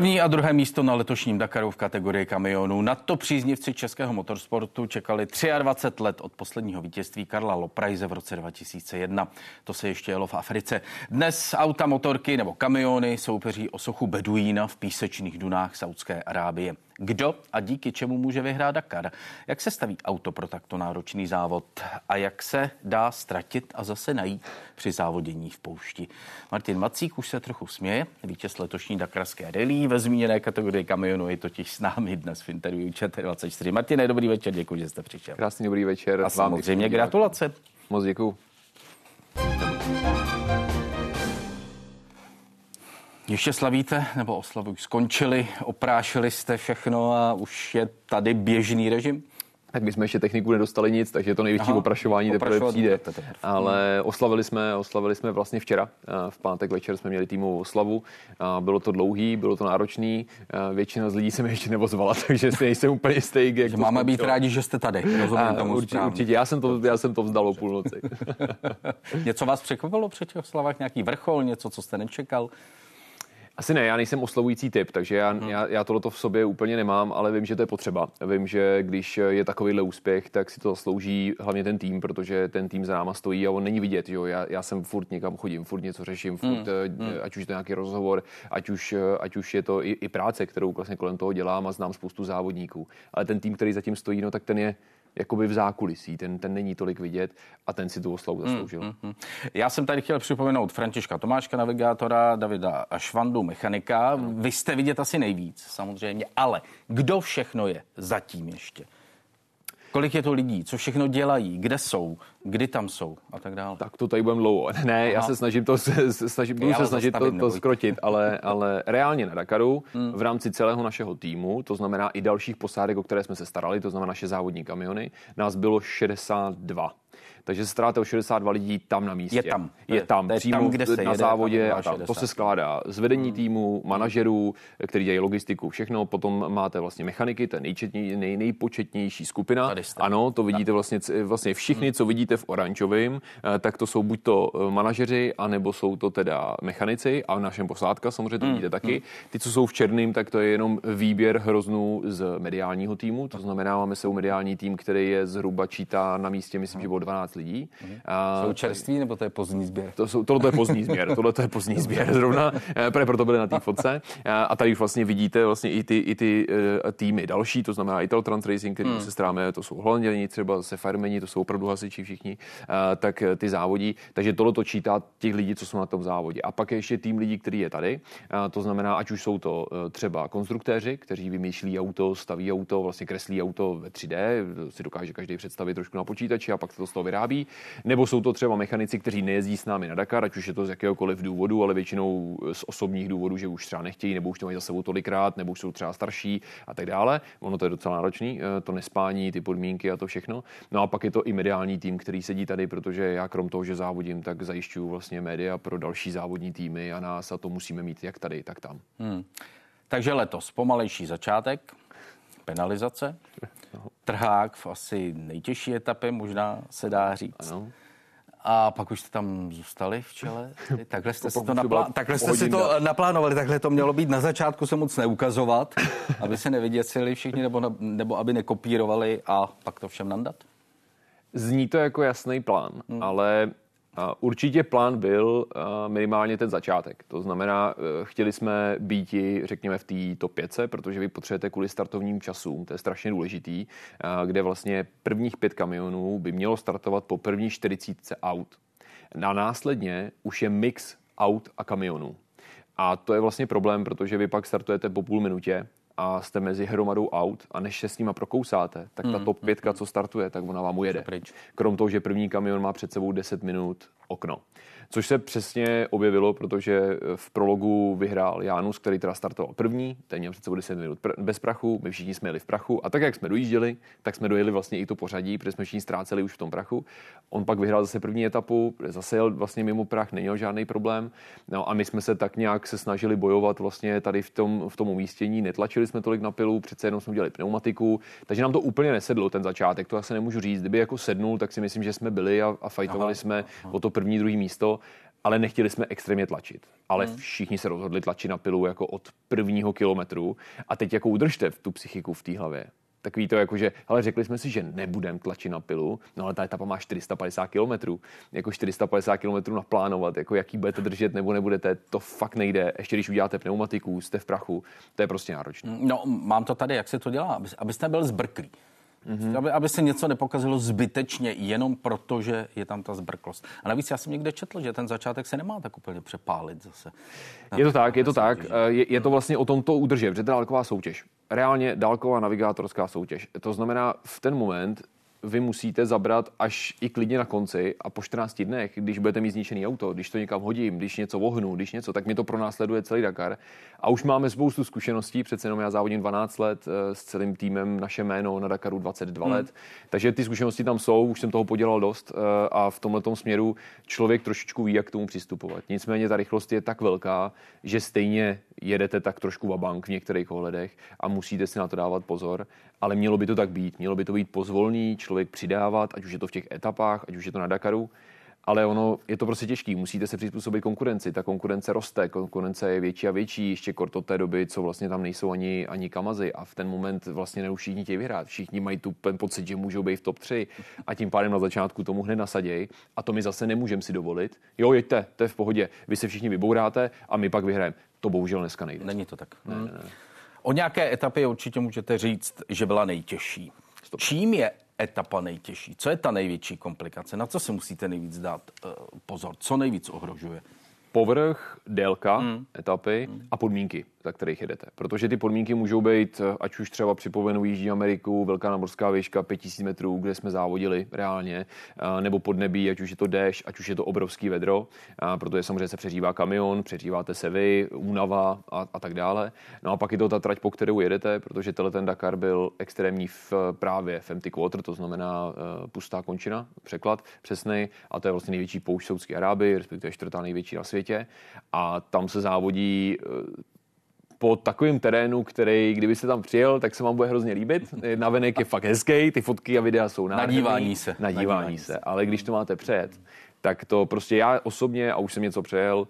První a druhé místo na letošním Dakaru v kategorii kamionů. Na to příznivci českého motorsportu čekali 23 let od posledního vítězství Karla Loprajze v roce 2001. To se ještě jelo v Africe. Dnes auta, motorky nebo kamiony soupeří o sochu Beduína v písečných dunách Saudské Arábie. Kdo a díky čemu může vyhrát Dakar? Jak se staví auto pro takto náročný závod? A jak se dá ztratit a zase najít při závodění v poušti? Martin Macík už se trochu směje. Vítěz letošní Dakarské rally ve zmíněné kategorii kamionu je totiž s námi dnes v interview ČT24. Martine, dobrý večer, děkuji, že jste přišel. Krásný dobrý večer. A samozřejmě gratulace. Moc děkuji. Ještě slavíte, nebo oslavy už skončili, oprášili jste všechno a už je tady běžný režim? Tak my jsme ještě techniku nedostali nic, takže to největší Aha, oprašování teprve přijde. Teprve. Ale oslavili jsme, oslavili jsme vlastně včera. V pátek večer jsme měli týmovou oslavu. Bylo to dlouhý, bylo to náročný. Většina z lidí se mi ještě nevozvala, takže si nejsem úplně jistý. Jak máme být rádi, že jste tady. Rozumím tomu určitě, určitě, já jsem to, já jsem to vzdal o půlnoci. něco vás překvapilo při těch oslavách? Nějaký vrchol, něco, co jste nečekal? Asi ne, já nejsem oslovující typ, takže já, hmm. já, já tohleto v sobě úplně nemám, ale vím, že to je potřeba. Vím, že když je takovýhle úspěch, tak si to zaslouží hlavně ten tým, protože ten tým za náma stojí a on není vidět. Jo? Já, já jsem furt někam chodím, furt něco řeším, furt, hmm. hmm. ať už je to nějaký rozhovor, ať už, ať už je to i, i práce, kterou vlastně kolem toho dělám a znám spoustu závodníků. Ale ten tým, který zatím stojí, no tak ten je jakoby v zákulisí, ten, ten není tolik vidět a ten si tu oslavu zasloužil. Mm, mm, mm. Já jsem tady chtěl připomenout Františka Tomáška, navigátora, Davida Švandu, mechanika. Vy jste vidět asi nejvíc, samozřejmě, ale kdo všechno je zatím ještě? Kolik je to lidí, co všechno dělají, kde jsou, kdy tam jsou a tak dále. Tak to tady budeme dlouho. Ne, Aha. já se snažím to, snažím, budu se snažit to, to skrotit, ale, ale reálně na Dakaru hmm. v rámci celého našeho týmu, to znamená i dalších posádek, o které jsme se starali, to znamená naše závodní kamiony, nás bylo 62 takže se staráte o 62 lidí tam na místě. Je tam. Je tam, je přímo tam, kde se na jede, závodě a tam. To se skládá z vedení hmm. týmu, manažerů, který dělají logistiku, všechno. Potom máte vlastně mechaniky, to je nejčetní, nej, nejpočetnější skupina. Ano, to vidíte vlastně, vlastně všichni, hmm. co vidíte v oranžovém, eh, tak to jsou buď to eh, manažeři, anebo jsou to teda mechanici a v našem posádka samozřejmě to hmm. vidíte taky. Ty, co jsou v černém, tak to je jenom výběr hroznů z mediálního týmu. To znamená, máme se mediální tým, který je zhruba čítá na místě, myslím, že bylo 12 lidí. Mm-hmm. A, jsou čerství nebo to je pozdní sběr? To jsou, tohle je pozdní sběr, tohle je pozdní sběr zrovna, eh, právě proto byly na té fotce. A tady už vlastně vidíte vlastně i ty, i ty uh, týmy další, to znamená Ital Trans Racing, který hmm. se stráme, to jsou holanděni, třeba zase Firemeni, to jsou opravdu hasiči všichni, uh, tak ty závodí. Takže tohle to čítá těch lidí, co jsou na tom závodě. A pak je ještě tým lidí, který je tady. Uh, to znamená, ať už jsou to uh, třeba konstruktéři, kteří vymýšlí auto, staví auto, vlastně kreslí auto ve 3D, si dokáže každý představit trošku na počítači a pak se to z toho vyrábí vyrábí, nebo jsou to třeba mechanici, kteří nejezdí s námi na Dakar, ať už je to z jakéhokoliv důvodu, ale většinou z osobních důvodů, že už třeba nechtějí, nebo už to mají za sebou tolikrát, nebo už jsou třeba starší a tak dále. Ono to je docela náročný, eh, to nespání, ty podmínky a to všechno. No a pak je to i mediální tým, který sedí tady, protože já krom toho, že závodím, tak zajišťuju vlastně média pro další závodní týmy a nás a to musíme mít jak tady, tak tam. Hmm. Takže letos pomalejší začátek, penalizace, trhák v asi nejtěžší etapě, možná se dá říct. Ano. A pak už jste tam zůstali v čele. Takhle jste, si to, naplá- takhle jste si to naplánovali, takhle to mělo být na začátku se moc neukazovat, aby se nevyděsili všichni, nebo, nebo aby nekopírovali a pak to všem nandat? Zní to jako jasný plán, hmm. ale Určitě plán byl minimálně ten začátek. To znamená, e, chtěli jsme být, řekněme, v té top 5, protože vy potřebujete kvůli startovním časům, to je strašně důležitý, kde vlastně prvních pět kamionů by mělo startovat po první 40 aut. A následně už je mix aut a kamionů. A to je vlastně problém, protože vy pak startujete po půl minutě a jste mezi hromadou aut a než se s nima prokousáte, tak ta hmm, top pětka, co startuje, tak ona vám ujede. Krom toho, že první kamion má před sebou 10 minut okno což se přesně objevilo, protože v prologu vyhrál Janus, který teda startoval první, ten měl před sebou 10 minut pr- bez prachu, my všichni jsme jeli v prachu a tak, jak jsme dojížděli, tak jsme dojeli vlastně i to pořadí, protože jsme všichni ztráceli už v tom prachu. On pak vyhrál zase první etapu, zase jel vlastně mimo prach, neměl žádný problém. No a my jsme se tak nějak se snažili bojovat vlastně tady v tom, v tom umístění, netlačili jsme tolik na pilu, přece jenom jsme dělali pneumatiku, takže nám to úplně nesedlo ten začátek, to asi nemůžu říct. Kdyby jako sednul, tak si myslím, že jsme byli a, a fajtovali jsme aha. o to první, druhý místo ale nechtěli jsme extrémně tlačit. Ale hmm. všichni se rozhodli tlačit na pilu jako od prvního kilometru a teď jako udržte v tu psychiku v té hlavě. Takový to jako, že, ale řekli jsme si, že nebudeme tlačit na pilu, no ale ta etapa má 450 km. Jako 450 km naplánovat, jako jaký budete držet nebo nebudete, to fakt nejde. Ještě když uděláte pneumatiku, jste v prachu, to je prostě náročné. No, mám to tady, jak se to dělá, abyste byl zbrklý. Mm-hmm. Aby, aby se něco nepokazilo zbytečně, jenom proto, že je tam ta zbrklost. A navíc já jsem někde četl, že ten začátek se nemá tak úplně přepálit zase. Je to tak, je to tak. Je, je to vlastně o tom to udržet, že to je dálková soutěž. Reálně dálková navigátorská soutěž. To znamená, v ten moment vy musíte zabrat až i klidně na konci a po 14 dnech, když budete mít zničený auto, když to někam hodím, když něco ohnu, když něco, tak mi to pronásleduje celý Dakar. A už máme spoustu zkušeností, přece jenom já závodím 12 let eh, s celým týmem, naše jméno na Dakaru 22 hmm. let, takže ty zkušenosti tam jsou, už jsem toho podělal dost eh, a v tomhle směru člověk trošičku ví, jak k tomu přistupovat. Nicméně ta rychlost je tak velká, že stejně jedete tak trošku vabank v některých ohledech a musíte si na to dávat pozor, ale mělo by to tak být. Mělo by to být pozvolný, člověk přidávat, ať už je to v těch etapách, ať už je to na Dakaru, ale ono je to prostě těžký. Musíte se přizpůsobit konkurenci. Ta konkurence roste, konkurence je větší a větší, ještě kort od té doby, co vlastně tam nejsou ani, ani kamazy a v ten moment vlastně neuž všichni chtějí vyhrát. Všichni mají tu ten pocit, že můžou být v top 3 a tím pádem na začátku tomu hned nasaděj a to my zase nemůžeme si dovolit. Jo, jeďte, to je v pohodě. Vy se všichni vybouráte a my pak vyhrajeme. To bohužel dneska nejde. Není to tak. Ne, ne, ne. O nějaké etapě určitě můžete říct, že byla nejtěžší. Stop. Čím je etapa nejtěžší? Co je ta největší komplikace? Na co se musíte nejvíc dát uh, pozor? Co nejvíc ohrožuje? Povrch, délka hmm. etapy hmm. a podmínky za kterých jedete. Protože ty podmínky můžou být, eh, ať už třeba připomenu Jižní Ameriku, velká namorská výška 5000 metrů, kde jsme závodili reálně, eh, nebo podnebí, ať už je to déšť, ať už je to obrovský vedro, protože samozřejmě se přeřívá kamion, přeříváte se vy, únava a, a tak dále. No a pak je to ta trať, po kterou jedete, protože tenhle ten Dakar byl extrémní v, právě v empty quarter, to znamená uh, pustá končina, překlad přesný, a to je vlastně největší poušť Saudské Arábie, respektive čtvrtá největší na světě. A tam se závodí uh, po takovém terénu, který, kdyby se tam přijel, tak se vám bude hrozně líbit. Navenek je fakt hezký, ty fotky a videa jsou nádherný. Nadívání se. Nadívání, Nadívání se. Ale když to máte přejet, tak to prostě já osobně, a už jsem něco přejel,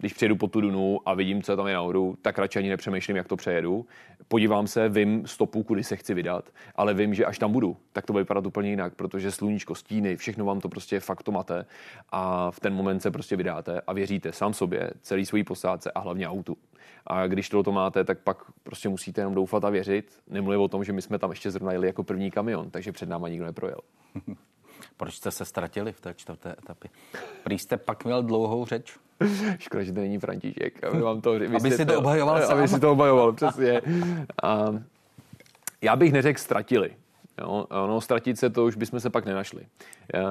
když přijedu po tu Dunu a vidím, co tam je nahoru, tak radši ani nepřemýšlím, jak to přejedu. Podívám se, vím stopu, kudy se chci vydat, ale vím, že až tam budu, tak to bude vypadat úplně jinak, protože sluníčko, stíny, všechno vám to prostě fakt to mate a v ten moment se prostě vydáte a věříte sám sobě, celý svojí posádce a hlavně autu. A když to máte, tak pak prostě musíte jenom doufat a věřit. Nemluvím o tom, že my jsme tam ještě zrovna jeli jako první kamion, takže před náma nikdo neprojel. Proč jste se ztratili v té čtvrté etapě? Prý jste pak měl dlouhou řeč? Škoda, že to není František. Aby, vám to, aby si to obhajoval sám. Aby si to obhajoval, přesně. A já bych neřekl ztratili. Jo, ono ztratit se to už bychom se pak nenašli.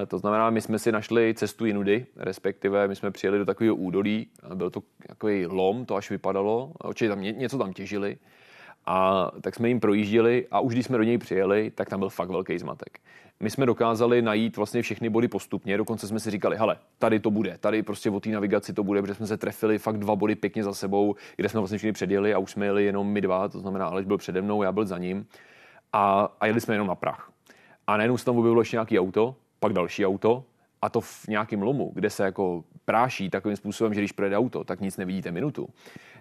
To znamená, my jsme si našli cestu jinudy, respektive my jsme přijeli do takového údolí, byl to takový lom, to až vypadalo, určitě tam něco tam těžili. A tak jsme jim projížděli a už když jsme do něj přijeli, tak tam byl fakt velký zmatek. My jsme dokázali najít vlastně všechny body postupně, dokonce jsme si říkali, hele, tady to bude, tady prostě o té navigaci to bude, protože jsme se trefili fakt dva body pěkně za sebou, kde jsme vlastně všichni předjeli a už jsme jeli jenom my dva, to znamená Aleš byl přede mnou, já byl za ním a, a jeli jsme jenom na prach. A najednou se tam objevilo ještě nějaký auto, pak další auto a to v nějakém lomu, kde se jako práší takovým způsobem, že když projede auto, tak nic nevidíte minutu,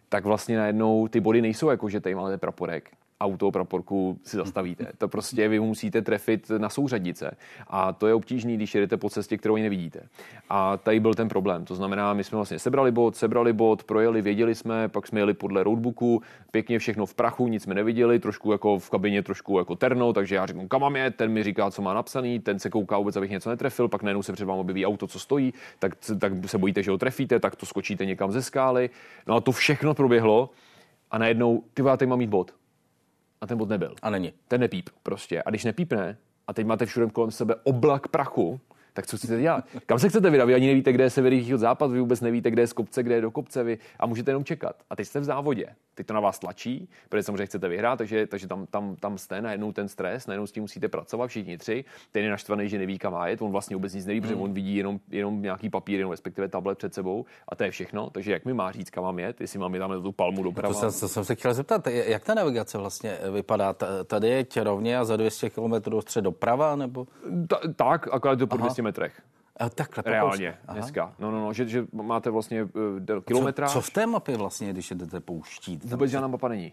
tak vlastně najednou ty body nejsou jako, že tady máte praporek, auto praporku si zastavíte. To prostě vy musíte trefit na souřadnice. A to je obtížné, když jedete po cestě, kterou nevidíte. A tady byl ten problém. To znamená, my jsme vlastně sebrali bod, sebrali bod, projeli, věděli jsme, pak jsme jeli podle roadbooku, pěkně všechno v prachu, nic jsme neviděli, trošku jako v kabině, trošku jako terno, takže já řeknu, kam mám je, ten mi říká, co má napsaný, ten se kouká vůbec, abych něco netrefil, pak najednou se před vám objeví auto, co stojí, tak, tak se bojíte, že ho trefíte, tak to skočíte někam ze skály. No a to všechno proběhlo a najednou, ty teď mám mít bod a ten bod nebyl. A není. Ten nepíp prostě. A když nepípne, a teď máte všude kolem sebe oblak prachu, tak co chcete dělat? Kam se chcete vydat? Vy ani nevíte, kde je sever, východ, západ, vy vůbec nevíte, kde je z kopce, kde je do kopce, vy a můžete jenom čekat. A teď jste v závodě. Teď to na vás tlačí, protože samozřejmě chcete vyhrát, takže, takže tam, tam, tam jste, najednou ten stres, najednou s tím musíte pracovat, všichni tři. Ten je naštvaný, že neví, kam má jet, on vlastně vůbec nic neví, protože hmm. on vidí jenom, jenom nějaký papír, jenom respektive tablet před sebou a to je všechno. Takže jak mi má říct, kam mám jet, jestli mám jít tam tu palmu doprava. To jsem, to jsem se chtěl zeptat, jak ta navigace vlastně vypadá? Tady je rovně a za 200 km střed doprava, nebo? Ta, tak, akorát to po 200 metrech. A takhle, Reálně Aha. dneska. No, no, no, že, že máte vlastně uh, kilometra. Co, co v té mapě vlastně, když jdete pouštít? Vůbec žádná mapa není.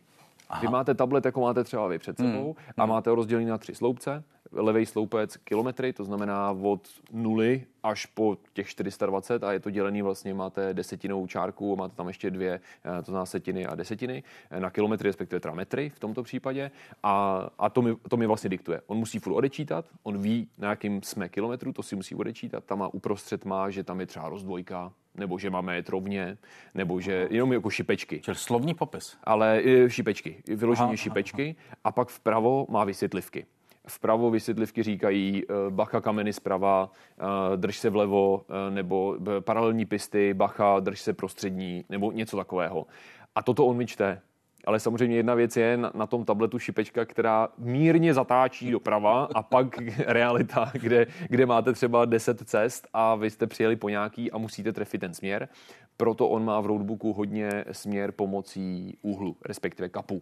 Aha. Vy máte tablet, jako máte třeba vy před sebou hmm. a hmm. máte ho rozdělený na tři sloupce. Levý sloupec kilometry, to znamená od nuly až po těch 420 a je to dělený vlastně, máte desetinou čárku, máte tam ještě dvě, eh, to znamená setiny a desetiny eh, na kilometry, respektive teda metry v tomto případě a, a to, mi, to mi vlastně diktuje. On musí furt odečítat, on ví, na jakým jsme kilometru, to si musí odečítat, tam má uprostřed má, že tam je třeba rozdvojka, nebo že máme jet rovně, nebo že jenom jako šipečky. Čili slovní popis. Ale šipečky, vyloženě aha, šipečky aha. a pak vpravo má vysvětlivky. Vpravo vysvětlivky říkají eh, bacha kameny zprava, eh, drž se vlevo, nebo paralelní pisty, bacha, drž se prostřední, nebo něco takového. A toto on mi čte. Ale samozřejmě jedna věc je na, na tom tabletu šipečka, která mírně zatáčí doprava a pak realita, kde, kde máte třeba 10 cest a vy jste přijeli po nějaký a musíte trefit ten směr. Proto on má v roadbooku hodně směr pomocí úhlu, respektive kapu.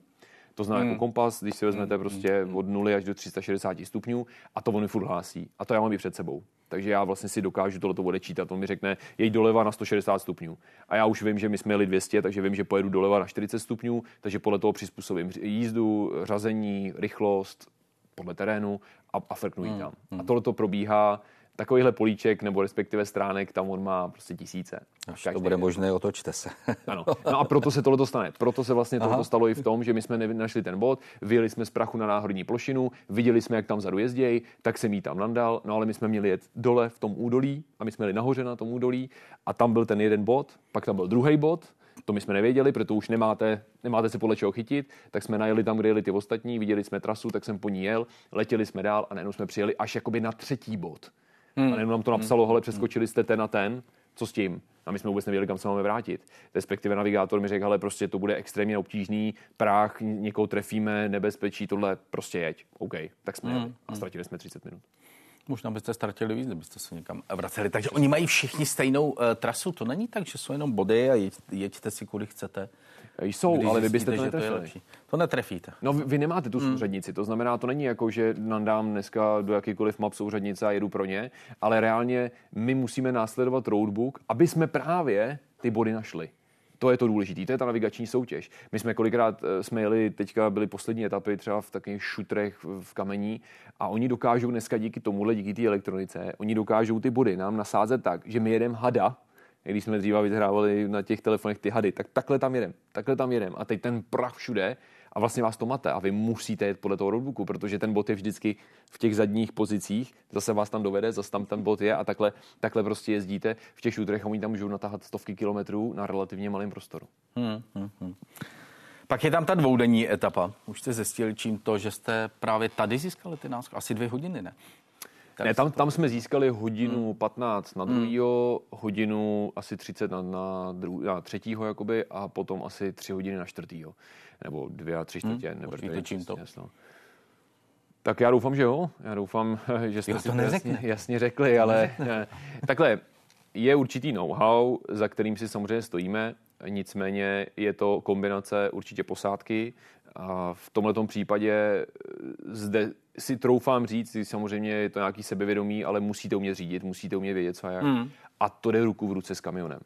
To znamená jako hmm. jako kompas, když si vezmete hmm. prostě hmm. od 0 až do 360 stupňů a to on mi furt hlásí. A to já mám i před sebou. Takže já vlastně si dokážu tohleto odečítat. On mi řekne, jeď doleva na 160 stupňů. A já už vím, že my jsme jeli 200, takže vím, že pojedu doleva na 40 stupňů, takže podle toho přizpůsobím jízdu, řazení, rychlost, podle terénu a, a frknu hmm. tam. A tohle to probíhá takovýhle políček nebo respektive stránek tam on má prostě tisíce. Až to bude možné, otočte se. ano. No a proto se tohle stane. Proto se vlastně tohle stalo i v tom, že my jsme našli ten bod, vyjeli jsme z prachu na náhorní plošinu, viděli jsme, jak tam vzadu jezdějí, tak jsem jí tam nandal, no ale my jsme měli jet dole v tom údolí a my jsme jeli nahoře na tom údolí a tam byl ten jeden bod, pak tam byl druhý bod, to my jsme nevěděli, protože už nemáte, nemáte se podle čeho chytit, tak jsme najeli tam, kde jeli ty ostatní, viděli jsme trasu, tak jsem po ní jel, letěli jsme dál a najednou jsme přijeli až jakoby na třetí bod. Hmm. A jenom nám to napsalo, hele, přeskočili jste ten a ten, co s tím? A my jsme vůbec nevěděli, kam se máme vrátit. Respektive navigátor mi řekl, ale prostě to bude extrémně obtížný, práh, někoho trefíme, nebezpečí, tohle, prostě jeď. OK, tak jsme hmm. jeli a ztratili jsme 30 minut. Možná byste ztratili víc, kdybyste se někam vraceli. Takže oni mají všichni stejnou uh, trasu. To není tak, že jsou jenom body a jeď, jeďte si, kudy chcete. Jsou, Když ale vy byste to netrefili. To, to netrefíte. No vy, vy nemáte tu hmm. souřadnici, to znamená, to není jako, že nandám dneska do jakýkoliv map souřadnice a jedu pro ně, ale reálně my musíme následovat roadbook, aby jsme právě ty body našli. To je to důležité, to je ta navigační soutěž. My jsme kolikrát eh, jsme jeli, teďka byly poslední etapy třeba v takových šutrech v kamení a oni dokážou dneska díky tomuhle, díky té elektronice, oni dokážou ty body nám nasázet tak, že my jedeme hada, když jsme dříve vyhrávali na těch telefonech ty hady, tak takhle tam jedem, takhle tam jedem. A teď ten prach všude a vlastně vás to mate a vy musíte jet podle toho roadbooku, protože ten bot je vždycky v těch zadních pozicích, zase vás tam dovede, zase tam ten bot je a takhle, takhle prostě jezdíte v těch šutrech a oni tam můžou natáhat stovky kilometrů na relativně malém prostoru. Hmm, hmm, hmm. Pak je tam ta dvoudenní etapa. Už jste zjistili čím to, že jste právě tady získali ty náskok? Asi dvě hodiny, ne? Ne, tam, tam jsme získali hodinu hmm. 15 na druhýho, hmm. hodinu asi 30 na, na, dru, na třetího jakoby a potom asi tři hodiny na čtvrtýho. Nebo dvě a tři hmm. čtvrtě. Hmm. Nebo čím to? Jasno. Tak já doufám, že jo. Já doufám, že jste jo, to, to jasně, jasně řekli, ale ne. takhle, je určitý know-how, za kterým si samozřejmě stojíme, nicméně je to kombinace určitě posádky, a v tomto případě eh, zde si troufám říct, samozřejmě je to nějaký sebevědomí, ale musíte umět řídit, musíte umět vědět, co a jak. Mm. A to jde ruku v ruce s kamionem.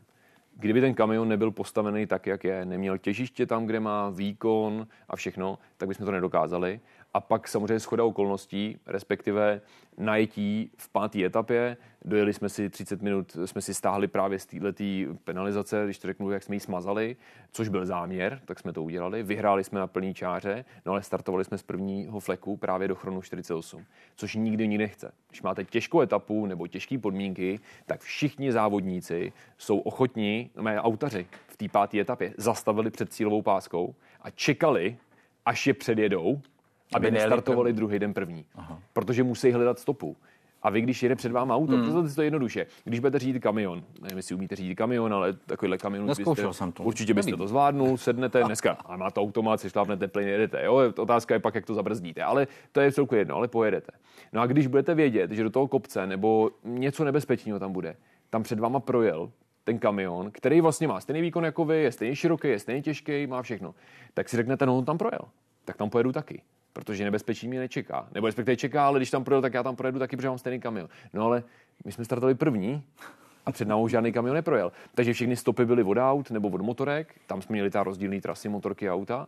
Kdyby ten kamion nebyl postavený tak, jak je, neměl těžiště tam, kde má výkon a všechno, tak bychom to nedokázali. A pak samozřejmě schoda okolností, respektive najetí v páté etapě. Dojeli jsme si 30 minut, jsme si stáhli právě z této penalizace, když to řeknu, jak jsme ji smazali, což byl záměr, tak jsme to udělali. Vyhráli jsme na plný čáře, no ale startovali jsme z prvního fleku právě do chronu 48, což nikdy nikdy nechce. Když máte těžkou etapu nebo těžké podmínky, tak všichni závodníci jsou ochotní, mé autaři v té páté etapě zastavili před cílovou páskou a čekali, až je předjedou, aby nestartovali druhý den první. Aha. Protože musí hledat stopu. A vy, když jede před váma auto, hmm. představte si to jednoduše. Když budete řídit kamion, nevím, jestli umíte řídit kamion, ale takovýhle kamion byste, jsem to. určitě byste Nevím. to zvládnul, sednete dneska, a má to automat, si šlápnete plyn, jedete. Jo? Otázka je pak, jak to zabrzdíte, ale to je celku jedno, ale pojedete. No a když budete vědět, že do toho kopce nebo něco nebezpečného tam bude, tam před váma projel ten kamion, který vlastně má stejný výkon jako vy, je stejně široký, je stejně těžký, má všechno, tak si řeknete, no on tam projel, tak tam pojedu taky protože nebezpečí mě nečeká. Nebo respektive čeká, ale když tam projedu, tak já tam projedu taky, protože mám stejný kamion. No ale my jsme startovali první a před námi žádný kamion neprojel. Takže všechny stopy byly od aut nebo od motorek, tam jsme měli ta rozdílné trasy motorky a auta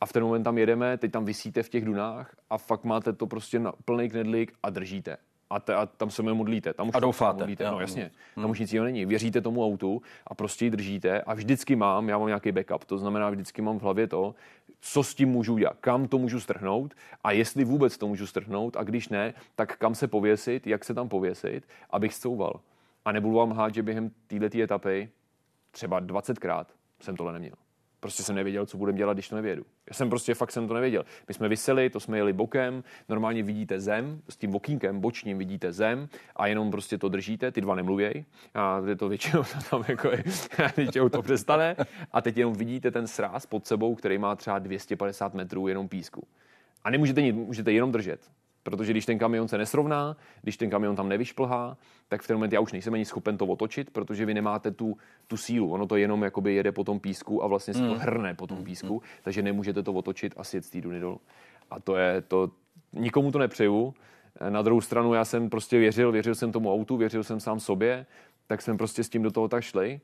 a v ten moment tam jedeme, teď tam vysíte v těch dunách a fakt máte to prostě na plný knedlík a držíte. A, te, a tam se mi modlíte. Tam už a doufáte. Modlíte. No jasně, hmm. tam už nic jiného není. Věříte tomu autu a prostě ji držíte a vždycky mám, já mám nějaký backup, to znamená vždycky mám v hlavě to, co s tím můžu dělat, kam to můžu strhnout a jestli vůbec to můžu strhnout a když ne, tak kam se pověsit, jak se tam pověsit, abych stouval. A nebudu vám hát, že během této etapy třeba 20krát jsem tohle neměl. Prostě jsem nevěděl, co budeme dělat, když to nevědu. Já jsem prostě fakt jsem to nevěděl. My jsme vyseli, to jsme jeli bokem, normálně vidíte zem, s tím okýnkem bočním vidíte zem a jenom prostě to držíte, ty dva nemluvěj a je to většinou to tam jako je, to přestane a teď jenom vidíte ten sráz pod sebou, který má třeba 250 metrů jenom písku. A nemůžete nic, můžete jenom držet. Protože když ten kamion se nesrovná, když ten kamion tam nevyšplhá, tak v ten moment já už nejsem ani schopen to otočit, protože vy nemáte tu, tu sílu. Ono to jenom jakoby jede po tom písku a vlastně se to mm. hrne po tom mm, písku, mm. takže nemůžete to otočit a sjet z té duny dolů. A to je to, nikomu to nepřeju. Na druhou stranu já jsem prostě věřil, věřil jsem tomu autu, věřil jsem sám sobě, tak jsme prostě s tím do toho tak šli.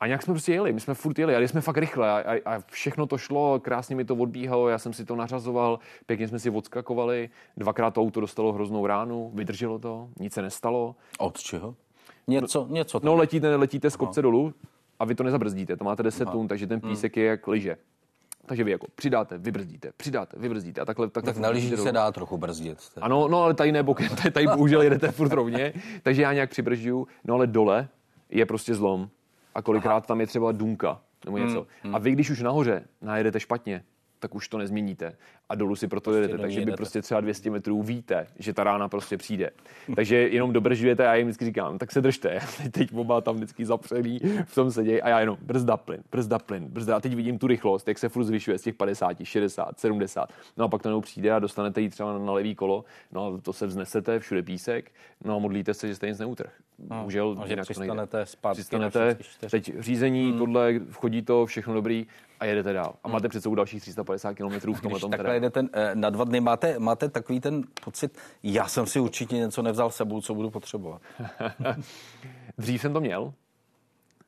A nějak jsme prostě jeli, my jsme furt jeli, ale jsme fakt rychle a, a, a všechno to šlo, krásně mi to odbíhalo, já jsem si to nařazoval, pěkně jsme si odskakovali, dvakrát to auto dostalo hroznou ránu, vydrželo to, nic se nestalo. Od čeho? Něco, no, něco. No letíte, letíte z kopce no. dolů a vy to nezabrzdíte, to máte 10 tun, takže ten písek hmm. je jak liže. Takže vy jako přidáte, vybrzdíte, přidáte, vybrzdíte a takhle. takhle tak na lyžích se dá trochu brzdit. Ano, no ale tady ne bokem, tady, tady bohužel jedete furt rovně, takže já nějak přibržďuju, no ale dole je prostě zlom a kolikrát Aha. tam je třeba dunka nebo něco. Hmm, hmm. A vy, když už nahoře najedete špatně, tak už to nezměníte. A dolů si proto prostě jedete. Takže vy prostě třeba 200 metrů víte, že ta rána prostě přijde. takže jenom dobržujete a já jim vždycky říkám, tak se držte. teď oba tam vždycky zapřený v tom sedějí a já jenom brzda plyn, brzda plyn, brzda. A teď vidím tu rychlost, jak se furt zvyšuje z těch 50, 60, 70. No a pak to přijde a dostanete ji třeba na levý kolo. No a to se vznesete, všude písek. No a modlíte se, že jste nic neutrh. No, no, jinak přistanete zpátky přistanete, teď řízení, hmm. tohle, chodí to, všechno dobrý a jedete dál. A máte před sebou dalších 350 km v tomhle tom takhle jedete eh, na dva dny, máte, máte takový ten pocit, já jsem si určitě něco nevzal sebou, co budu potřebovat. Dřív jsem to měl,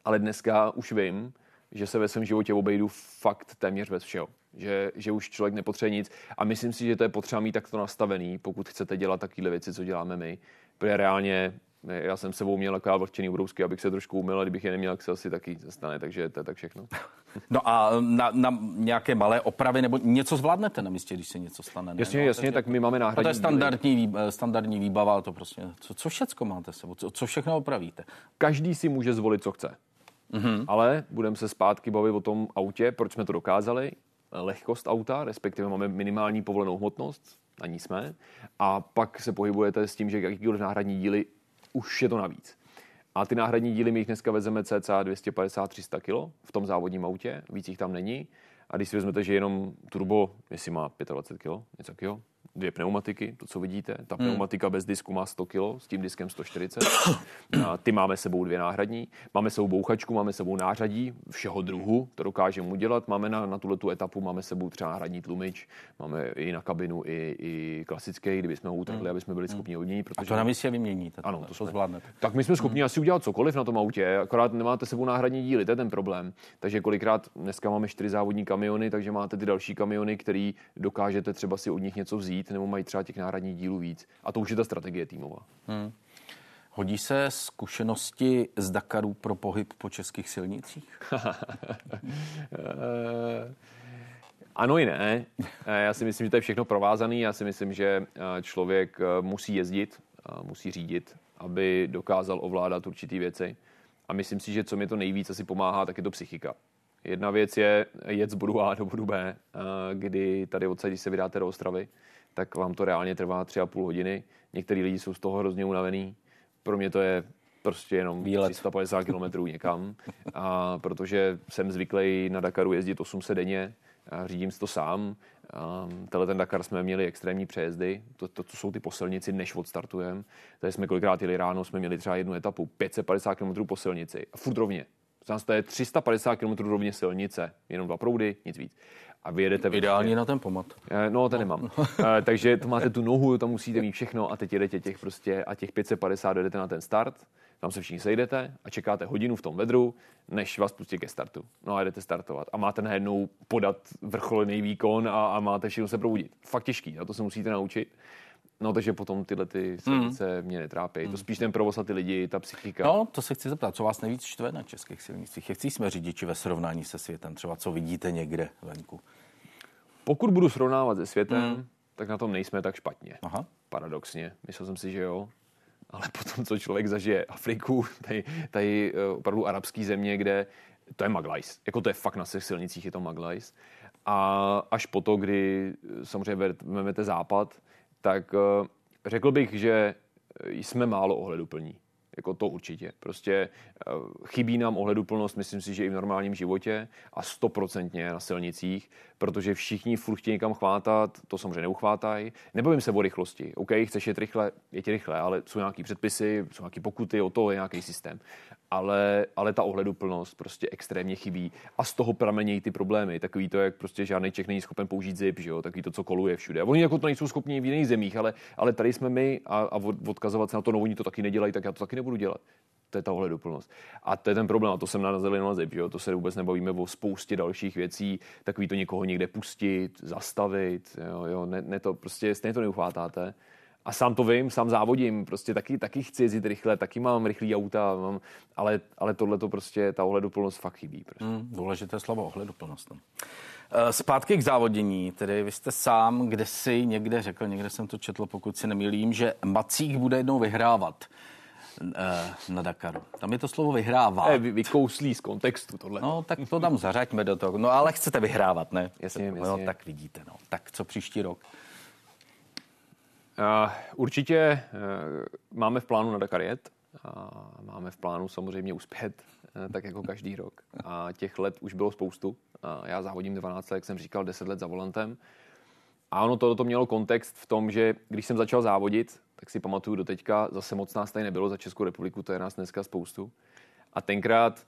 ale dneska už vím, že se ve svém životě obejdu fakt téměř bez všeho. Že, že už člověk nepotřebuje nic. A myslím si, že to je potřeba mít takto nastavený, pokud chcete dělat takové věci, co děláme my. Protože reálně já jsem sebou měl taková vlhčený ubrousky, abych se trošku umyl, a kdybych je neměl, tak se asi taky zastane, takže to je tak všechno. No a na, na nějaké malé opravy nebo něco zvládnete na místě, když se něco stane? Ne? Jasně, no, jasně, tak my máme náhradní. To je standardní, standardní výbava, to prostě, co, co všecko máte sebou, co, co všechno opravíte? Každý si může zvolit, co chce. Mm-hmm. Ale budeme se zpátky bavit o tom autě, proč jsme to dokázali. Lehkost auta, respektive máme minimální povolenou hmotnost, na ní jsme. A pak se pohybujete s tím, že jakýkoliv náhradní díly už je to navíc. A ty náhradní díly my jich dneska vezeme cca 250-300 kg v tom závodním autě, víc jich tam není. A když si vezmete, že jenom turbo, jestli má 25 kg, něco takového, dvě pneumatiky, to, co vidíte. Ta hmm. pneumatika bez disku má 100 kg, s tím diskem 140. A ty máme sebou dvě náhradní. Máme sebou bouchačku, máme sebou nářadí všeho druhu, to dokážeme udělat. Máme na, na tuhle tu etapu, máme sebou třeba náhradní tlumič, máme i na kabinu i, i klasický, kdyby jsme ho utrhli, hmm. aby jsme byli hmm. schopni odměnit. Protože... A to na místě vyměníte. Ano, to, to zvládnete. Tak my jsme schopni hmm. asi udělat cokoliv na tom autě, akorát nemáte sebou náhradní díly, to je ten problém. Takže kolikrát dneska máme čtyři závodní kamiony, takže máte ty další kamiony, který dokážete třeba si od nich něco vzít, nebo mají třeba těch náhradních dílů víc. A to už je ta strategie týmová. Hmm. Hodí se zkušenosti z Dakaru pro pohyb po českých silnicích? ano i ne. Já si myslím, že to je všechno provázaný. Já si myslím, že eh, člověk eh, musí jezdit, musí řídit, aby dokázal ovládat určitý věci. A myslím si, že co mi to nejvíc asi pomáhá, tak je to psychika. Jedna věc je jet z bodu A do bodu B, eh, kdy tady odsaď, když se vydáte do Ostravy, tak vám to reálně trvá tři a půl hodiny. Některý lidi jsou z toho hrozně unavený. Pro mě to je prostě jenom Výlet. 350 km někam, a protože jsem zvyklý na Dakaru jezdit 800 denně, a řídím si to sám. A tenhle ten Dakar jsme měli extrémní přejezdy, to, to, to jsou ty posilnici, než odstartujeme. Tady jsme kolikrát jeli ráno, jsme měli třeba jednu etapu, 550 km po silnici a furt rovně. To je 350 km rovně silnice, jenom dva proudy, nic víc. A vyjedete... Ideální na ten pomat. Eh, no, ten nemám. Eh, takže to máte tu nohu, tam musíte mít všechno a teď jedete těch prostě a těch 550 jdete na ten start, tam se všichni sejdete a čekáte hodinu v tom vedru, než vás pustí ke startu. No a jdete startovat. A máte najednou podat vrcholený výkon a, a máte všechno se probudit. Fakt těžký, a to se musíte naučit. No, takže potom tyhle ty silnice mm. mě netrápí. Mm. To spíš ten provoz a ty lidi, ta psychika. No, to se chci zeptat, co vás nejvíc štve na českých silnicích? Jak jsme řidiči ve srovnání se světem? Třeba co vidíte někde venku? Pokud budu srovnávat se světem, mm. tak na tom nejsme tak špatně. Aha. Paradoxně. Myslel jsem si, že jo. Ale potom, co člověk zažije Afriku, tady, tady eh, opravdu arabský země, kde to je maglajs. Jako to je fakt na těch silnicích, je to maglajs. A až po to, kdy eh, samozřejmě vezmete západ, tak eh, řekl bych, že jsme málo ohleduplní. Jako to určitě. Prostě eh, chybí nám ohleduplnost, myslím si, že i v normálním životě a stoprocentně na silnicích, protože všichni furt chtějí někam chvátat, to samozřejmě neuchvátají. Nebavím se o rychlosti. OK, chceš jet rychle, je ti rychle, ale jsou nějaký předpisy, jsou nějaké pokuty, o to je nějaký systém ale, ale ta ohleduplnost prostě extrémně chybí a z toho pramenějí ty problémy. Takový to, jak prostě žádný Čech není schopen použít zip, že jo? takový to, co koluje všude. A oni jako to nejsou schopni v jiných zemích, ale, ale tady jsme my a, a odkazovat se na to, no oni to taky nedělají, tak já to taky nebudu dělat. To je ta ohleduplnost. A to je ten problém, a to jsem narazil na zip, že jo? to se vůbec nebavíme o spoustě dalších věcí, takový to někoho někde pustit, zastavit, jo, jo? Ne, ne, to prostě stejně to neuchvátáte a sám to vím, sám závodím, prostě taky, taky chci jezdit rychle, taky mám rychlý auta, mám, ale, ale tohle to prostě, ta ohleduplnost fakt chybí. Prostě. Mm, důležité slovo ohleduplnost. No. Eh, zpátky k závodění, tedy vy jste sám kde si někde řekl, někde jsem to četl, pokud si nemýlím, že Macík bude jednou vyhrávat eh, na Dakaru. Tam je to slovo vyhrává. Eh, vy, vykouslí z kontextu tohle. No, tak to tam zařaďme do toho. No, ale chcete vyhrávat, ne? Jasně, no, jasně. Tak vidíte, no. Tak co příští rok? Určitě uh, máme v plánu na Dakar jet. A máme v plánu samozřejmě uspět, uh, tak jako každý rok. A těch let už bylo spoustu. A já závodím 12 let, jak jsem říkal, 10 let za volantem. A ono to, to mělo kontext v tom, že když jsem začal závodit, tak si pamatuju do teďka, zase moc nás tady nebylo za Českou republiku, to je nás dneska spoustu. A tenkrát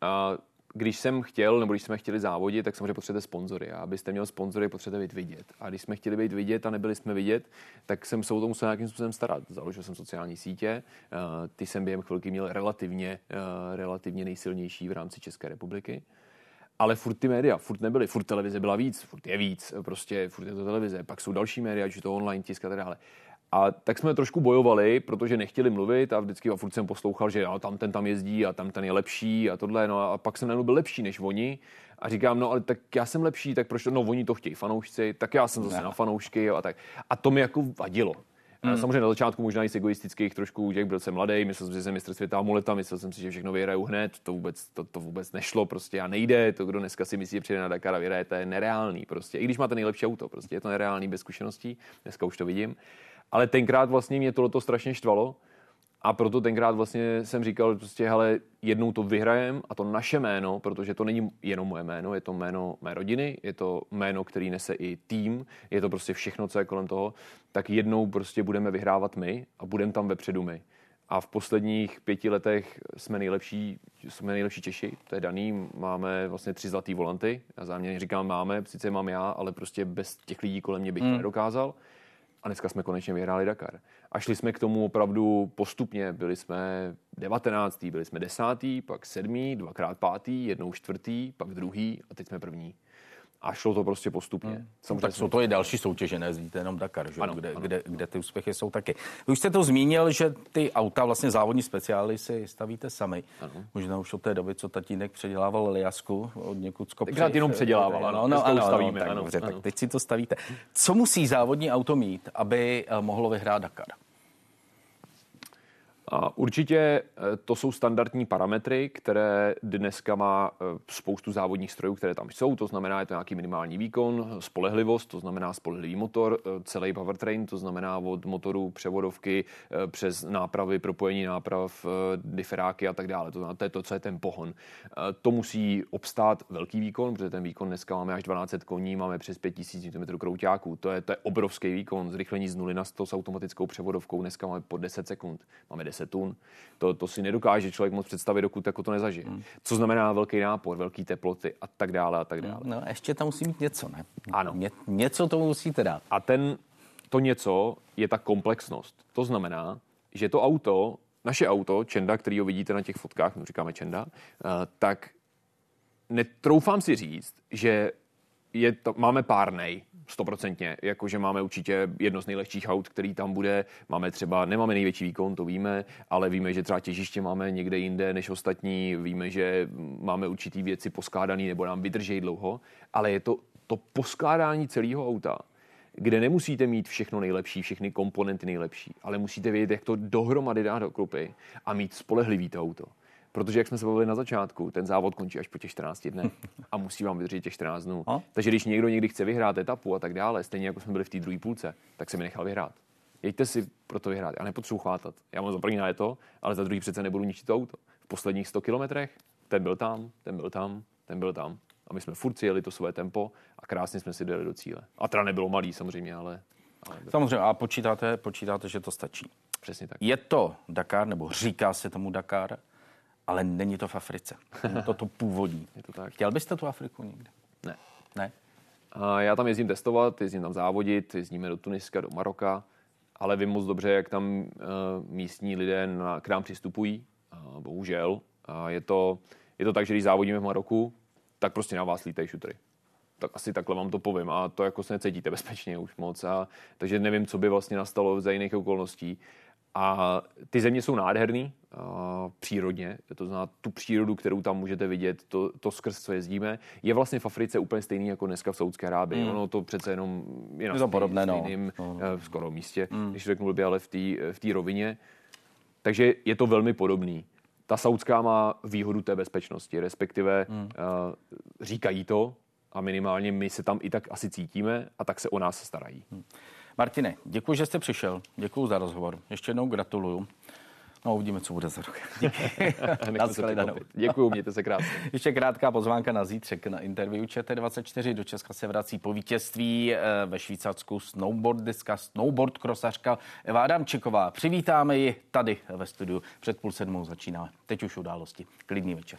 a když jsem chtěl, nebo když jsme chtěli závodit, tak samozřejmě potřebujete sponzory. A abyste měl sponzory, potřebujete být vidět. A když jsme chtěli být vidět a nebyli jsme vidět, tak jsem se o to musel nějakým způsobem starat. Založil jsem sociální sítě, eh, ty jsem během chvilky měl relativně, eh, relativně nejsilnější v rámci České republiky. Ale furt ty média, furt nebyly, furt televize byla víc, furt je víc, prostě furt je to televize, pak jsou další média, ať to online, tisk a tak dále. A tak jsme trošku bojovali, protože nechtěli mluvit a vždycky a furt jsem poslouchal, že jo, tam ten tam jezdí a tam ten je lepší a tohle. No a pak jsem najednou byl lepší než oni. A říkám, no ale tak já jsem lepší, tak proč to, no oni to chtějí fanoušci, tak já jsem zase ne. na fanoušky a tak. A to mi jako vadilo. Mm. Samozřejmě na začátku možná i z egoistických trošku, jak byl jsem mladý, myslel jsem si, že jsem mistr světa amuleta, myslel jsem si, že všechno vyhraju hned, to vůbec, to, to vůbec nešlo prostě a nejde, to, kdo dneska si myslí, že přijde na Dakar a vyhraje, to je nereálný prostě. I když máte nejlepší auto, prostě je to nereálný bez zkušeností, dneska už to vidím. Ale tenkrát vlastně mě tohleto strašně štvalo a proto tenkrát vlastně jsem říkal, prostě, hele, jednou to vyhrajem a to naše jméno, protože to není jenom moje jméno, je to jméno mé rodiny, je to jméno, který nese i tým, je to prostě všechno, co je kolem toho, tak jednou prostě budeme vyhrávat my a budeme tam vepředu my. A v posledních pěti letech jsme nejlepší, jsme nejlepší Češi, to je daný, máme vlastně tři zlatý volanty, já záměrně říkám máme, sice mám já, ale prostě bez těch lidí kolem mě bych hmm. to nedokázal. A dneska jsme konečně vyhráli Dakar. A šli jsme k tomu opravdu postupně. Byli jsme 19. byli jsme 10. pak 7. dvakrát pátý, jednou čtvrtý, pak druhý a teď jsme první a šlo to prostě postupně. Hmm. Samozřejmě tak jsou to i další soutěže, nejezdíte jenom Dakar, že? Ano, kde, ano. Kde, kde ty úspěchy jsou taky. Vy už jste to zmínil, že ty auta, vlastně závodní speciály si stavíte sami. Ano. Možná už od té doby, co tatínek předělával Liasku od někud z Tenkrát jenom předělával, ano. No, ano, stavíme, tak, ano, dobře, ano. tak teď si to stavíte. Co musí závodní auto mít, aby eh, mohlo vyhrát Dakar? A určitě eh, to jsou standardní parametry, které dneska má eh, spoustu závodních strojů, které tam jsou. To znamená, je to nějaký minimální výkon, spolehlivost, to znamená spolehlivý motor, eh, celý powertrain, to znamená od motoru převodovky přes nápravy, propojení náprav, diferáky a tak dále. To, znamená, to je to, co je ten pohon. To musí obstát velký výkon, protože ten výkon dneska máme až 12 koní, máme přes 5000 Nm krouťáků. To je, to je obrovský výkon, zrychlení z 0 na 100 s automatickou převodovkou. Dneska máme po 10 sekund. Máme 10 10 tun. To, to si nedokáže člověk moc představit, dokud jako to nezažije. Hmm. Co znamená velký nápor, velké teploty a tak dále a tak dále. No, ještě tam musí mít něco, ne? Ano. Ně, něco tomu musíte dát. A ten, to něco je ta komplexnost. To znamená, že to auto, naše auto, Čenda, který ho vidíte na těch fotkách, my říkáme Čenda, tak netroufám si říct, že je to, máme párnej, stoprocentně, jakože máme určitě jedno z nejlehčích aut, který tam bude, máme třeba, nemáme největší výkon, to víme, ale víme, že třeba těžiště máme někde jinde než ostatní, víme, že máme určitý věci poskládaný nebo nám vydržejí dlouho, ale je to to poskládání celého auta, kde nemusíte mít všechno nejlepší, všechny komponenty nejlepší, ale musíte vědět, jak to dohromady dát do klupy a mít spolehlivý to auto. Protože, jak jsme se bavili na začátku, ten závod končí až po těch 14 dnech a musí vám vydržet těch 14 dnů. A? Takže když někdo někdy chce vyhrát etapu a tak dále, stejně jako jsme byli v té druhé půlce, tak se mi nechal vyhrát. Jeďte si pro to vyhrát. Já nepotřebuji chvátat. Já mám za první na to, ale za druhý přece nebudu ničit to auto. V posledních 100 kilometrech ten byl tam, ten byl tam, ten byl tam. A my jsme furt jeli to své tempo a krásně jsme si dojeli do cíle. A teda nebylo malý samozřejmě, ale... ale samozřejmě, a počítáte, počítáte, že to stačí. Přesně tak. Je to Dakar, nebo říká se tomu Dakar, ale není to v Africe. Je to to původní. Je to tak. Chtěl byste tu Afriku někde? Ne. Ne? A já tam jezdím testovat, jezdím tam závodit, jezdíme do Tuniska, do Maroka, ale vím moc dobře, jak tam uh, místní lidé na, k nám přistupují. Uh, bohužel. Uh, je, to, je to tak, že když závodíme v Maroku, tak prostě na vás lítají šutry. Tak asi takhle vám to povím a to jako se necítíte bezpečně už moc. A, takže nevím, co by vlastně nastalo za jiných okolností. A ty země jsou nádherný uh, přírodně, to znamená tu přírodu, kterou tam můžete vidět, to, to skrz co jezdíme, je vlastně v Africe úplně stejný jako dneska v Saudské Arábii. Mm. Ono to přece jenom je na to podobné, no. stejným no. Uh, skoro místě, mm. když řeknu blbě, ale v té v rovině. Takže je to velmi podobný. Ta saudská má výhodu té bezpečnosti, respektive mm. uh, říkají to a minimálně my se tam i tak asi cítíme a tak se o nás starají. Mm. Martine, děkuji, že jste přišel. Děkuji za rozhovor. Ještě jednou gratuluju. No, uvidíme, co bude za rok. Děkuji, mějte se krásně. Ještě krátká pozvánka na zítřek na interview ČT24. Do Česka se vrací po vítězství eh, ve Švýcarsku snowboardistka, snowboard krosařka Eva Adamčeková. Přivítáme ji tady ve studiu. Před půl sedmou začínáme. Teď už události. Klidný večer.